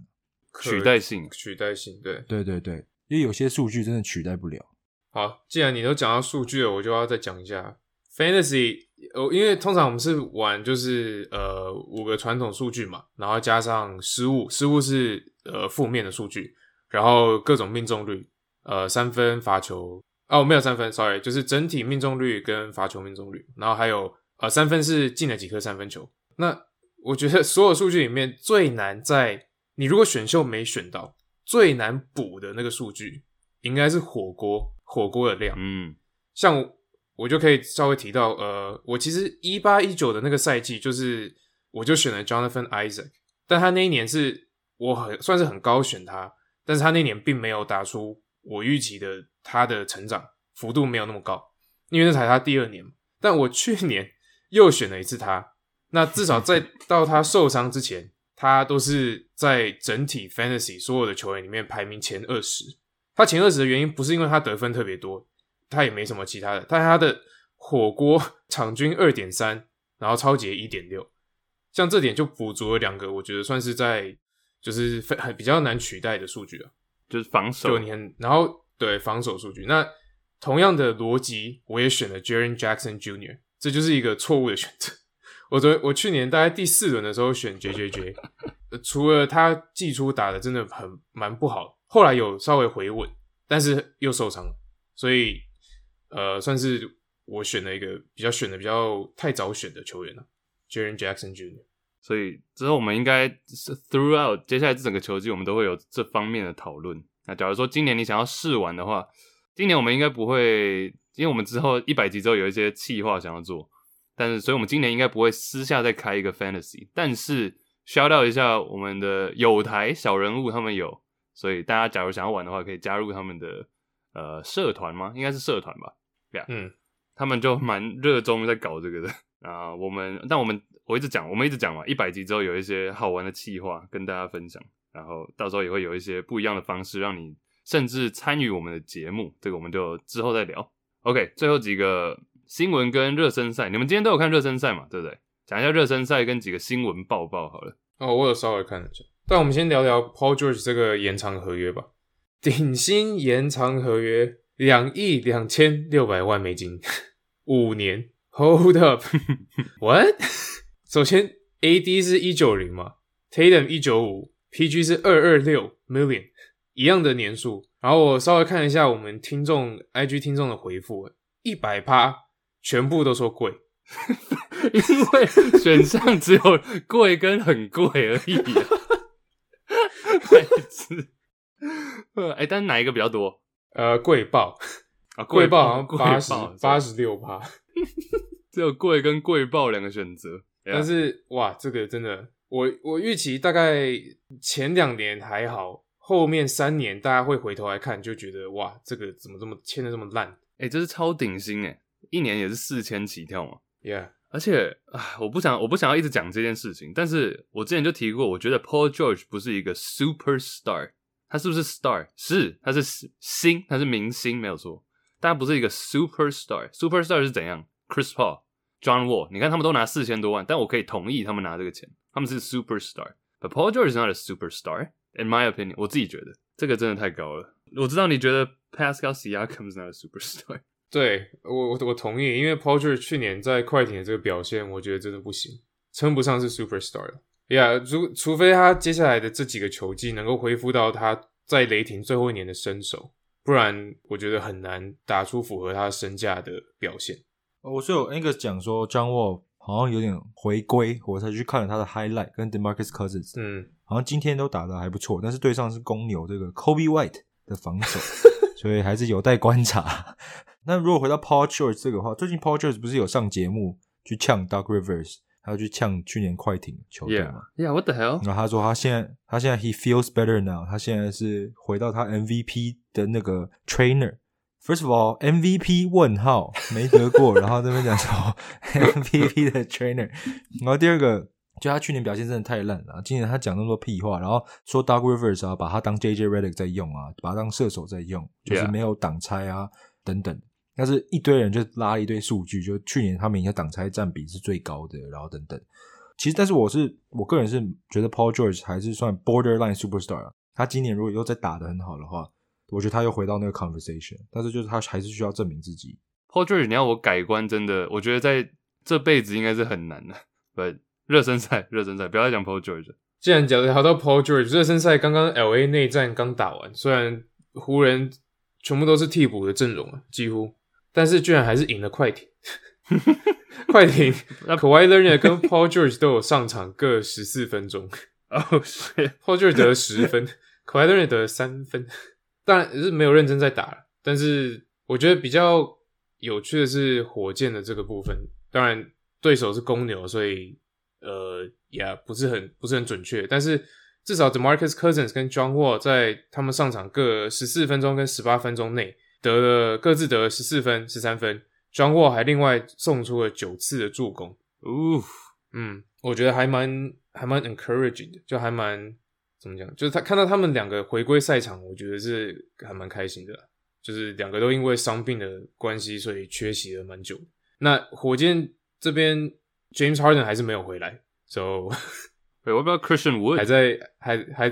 取代性取代性，对。对对对，因为有些数据真的取代不了。好，既然你都讲到数据了，我就要再讲一下 fantasy。呃，因为通常我们是玩就是呃五个传统数据嘛，然后加上失误，失误是呃负面的数据，然后各种命中率，呃三分罚球哦没有三分，sorry，就是整体命中率跟罚球命中率，然后还有呃三分是进了几颗三分球。那我觉得所有数据里面最难在你如果选秀没选到，最难补的那个数据应该是火锅火锅的量。嗯，像我我就可以稍微提到，呃，我其实一八一九的那个赛季，就是我就选了 Jonathan Isaac，但他那一年是我很算是很高选他，但是他那年并没有打出我预期的他的成长幅度没有那么高，因为那才他第二年嘛。但我去年又选了一次他，那至少在 到他受伤之前，他都是在整体 Fantasy 所有的球员里面排名前二十。他前二十的原因不是因为他得分特别多，他也没什么其他的，但他的火锅 场均二点三，然后超级一点六，像这点就补足了两个，我觉得算是在就是非很比较难取代的数据啊。就是防守就你很，然后对防守数据，那同样的逻辑，我也选了 Jaren Jackson Jr.，这就是一个错误的选择。我昨我去年大概第四轮的时候选 J J J，除了他季初打的真的很蛮不好，后来有稍微回稳，但是又受伤，所以呃算是我选了一个比较选的比较太早选的球员了，Jaren Jackson Jr. 所以之后我们应该是 throughout 接下来这整个球季，我们都会有这方面的讨论。那假如说今年你想要试玩的话，今年我们应该不会，因为我们之后一百集之后有一些企划想要做，但是所以我们今年应该不会私下再开一个 fantasy，但是 shout out 一下我们的有台小人物他们有，所以大家假如想要玩的话，可以加入他们的呃社团吗？应该是社团吧，对啊，嗯，他们就蛮热衷在搞这个的啊。我们，但我们我一直讲，我们一直讲嘛，一百集之后有一些好玩的企划跟大家分享，然后到时候也会有一些不一样的方式，让你甚至参与我们的节目。这个我们就之后再聊。OK，最后几个新闻跟热身赛，你们今天都有看热身赛嘛？对不对？讲一下热身赛跟几个新闻报报好了。哦，我有稍微看了一下。但我们先聊聊 Paul George 这个延长合约吧。顶薪延长合约两亿两千六百万美金，五年。Hold up，what？首先，AD 是一九零嘛，Tatum 一九五，PG 是二二六 million，一样的年数。然后我稍微看一下我们听众 IG 听众的回复，一百趴全部都说贵。因为选项只有贵跟很贵而已、啊。白痴。呃，哎，但是哪一个比较多呃，贵报，啊？贵报好像贵八十爆八十六趴。只有贵跟贵报两个选择。但是哇，这个真的，我我预期大概前两年还好，后面三年大家会回头来看，就觉得哇，这个怎么这么签的这么烂哎、这是超顶薪哎，一年也是四千起跳嘛。？Yeah，而且啊，我不想我不想要一直讲这件事情，但是我之前就提过，我觉得 Paul George 不是一个 superstar，他是不是 star？是，他是星，他是明星，没有错。但他不是一个 superstar。superstar 是怎样？Chris Paul、John Wall，你看他们都拿四千多万，但我可以同意他们拿这个钱，他们是 superstar。But Paul George is not a superstar, in my opinion。我自己觉得这个真的太高了。我知道你觉得 Pascal Siakam is not a superstar。对我我我同意，因为 George 去年在快艇的这个表现，我觉得真的不行，称不上是 superstar 了。呀、除除非他接下来的这几个球季能够恢复到他在雷霆最后一年的身手，不然我觉得很难打出符合他身价的表现。哦我是有 Angus 讲说 John Wall 好像有点回归，我才去看了他的 highlight 跟 Demarcus Cousins，嗯，好像今天都打得还不错，但是对上是公牛这个 Kobe White 的防守，所以还是有待观察。那如果回到 Paul George 这个话，最近 Paul George 不是有上节目去呛 Doug Rivers，还有去呛去年快艇球队嘛？Yeah，Yeah，What the hell？然后他说他现在他现在 he feels better now，他现在是回到他 MVP 的那个 trainer。First of all, MVP 问号没得过，然后这边讲说 MVP 的 trainer。然后第二个，就他去年表现真的太烂了，今年他讲那么多屁话，然后说 Doug Rivers 啊，把他当 JJ Redick 在用啊，把他当射手在用，就是没有挡拆啊等等。但是一堆人就拉了一堆数据，就去年他们赢的挡拆占比是最高的，然后等等。其实，但是我是我个人是觉得 Paul George 还是算 borderline superstar 啊。他今年如果又再打得很好的话，我觉得他又回到那个 conversation。但是就是他还是需要证明自己。Paul George，你要我改观，真的，我觉得在这辈子应该是很难的。不，热身赛，热身赛，不要再讲 Paul George 了。既然讲聊到 Paul George，热身赛刚刚 L A 内战刚打完，虽然湖人全部都是替补的阵容啊，几乎，但是居然还是赢了快艇。快艇 Kawhi Leonard 跟 Paul George 都有上场各十四分钟哦，是，，Paul George 得了十分，Kawhi Leonard 得了三分。当然是没有认真在打了，但是我觉得比较有趣的是火箭的这个部分。当然对手是公牛，所以呃也不是很不是很准确，但是至少 DeMarcus Cousins 跟 John Wall 在他们上场各十四分钟跟十八分钟内得了各自得了十四分、十三分，John Wall 还另外送出了九次的助攻。呜，嗯，我觉得还蛮还蛮 encouraging 的，就还蛮怎么讲，就是他看到他们两个回归赛场，我觉得是还蛮开心的啦。就是两个都因为伤病的关系，所以缺席了蛮久。那火箭这边 James Harden 还是没有回来，so 对，我不知道 Christian Wood，还在还还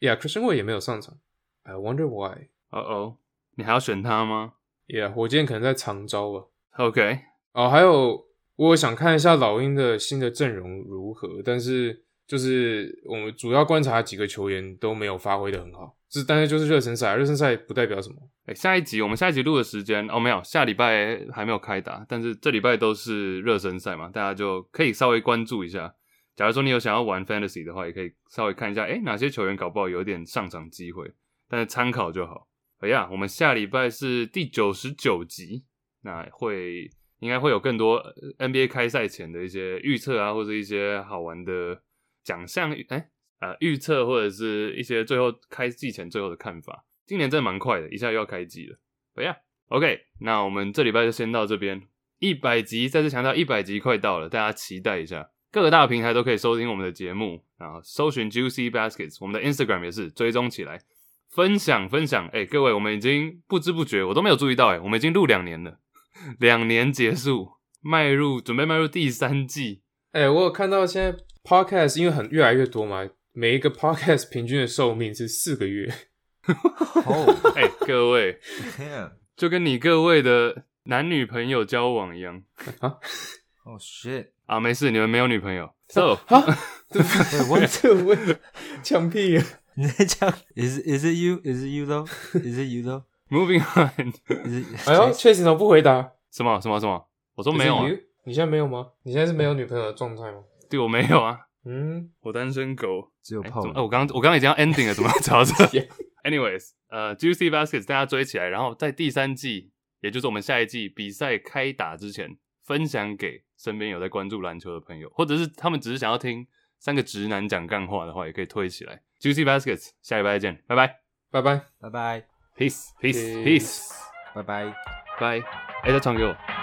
，Yeah，Christian Wood 也没有上场。I wonder why。哦哦，你还要选他吗 Yeah，火箭可能在长招吧。？OK，哦，还有我想看一下老鹰的新的阵容如何，但是就是我们主要观察几个球员都没有发挥的很好，是但是就是热身赛，热身赛不代表什么。哎、下一集我们下一集录的时间哦，没有，下礼拜还没有开打，但是这礼拜都是热身赛嘛，大家就可以稍微关注一下。假如说你有想要玩 Fantasy 的话，也可以稍微看一下，哎、哪些球员搞不好有点上场机会，但是参考就好。哎呀，我们下礼拜是第九十九集，那会应该会有更多 NBA 开赛前的一些预测啊，或者一些好玩的奖项，哎、呃，预测或者是一些最后开季前最后的看法。今年真的蛮快的，一下又要开季了。哎呀，OK，那我们这礼拜就先到这边。一百集，再次强调，一百集快到了，大家期待一下。各个大平台都可以收听我们的节目，然后搜寻 Juicy Baskets，我们的 Instagram 也是追踪起来，分享分享。哎、各位，我们已经不知不觉，我都没有注意到、哎，我们已经录两年了，两年结束，迈入准备迈入第三季。哎、我有看到现在 podcast 因为很越来越多嘛，每一个 podcast 平均的寿命是四个月。哦哎、各位 就跟你各位的男女朋友交往一样哦 shit，啊，没事，你们没有女朋友，so 对，我这个问枪屁啊！你在讲？Is is it you? Is it you though? Is it you though? moving on，Is it？哎呦，确实怎么不回答？什么什么什么？我说没有啊你现在没有吗？你现在是没有女朋友的状态吗？对我没有啊，嗯，我单身狗。哎只有泡哎我刚我刚刚已经要 ending 了，怎么找到这 Yeah？Anyways，呃，Juicy Baskets 大家追起来，然后在第三季，也就是我们下一季比赛开打之前，分享给身边有在关注篮球的朋友，或者是他们只是想要听三个直男讲干话的话，也可以推起来。Juicy Baskets，下礼拜再见，拜拜拜拜。拜拜，peace peace Peace peace，拜拜。拜。哎，再传给我。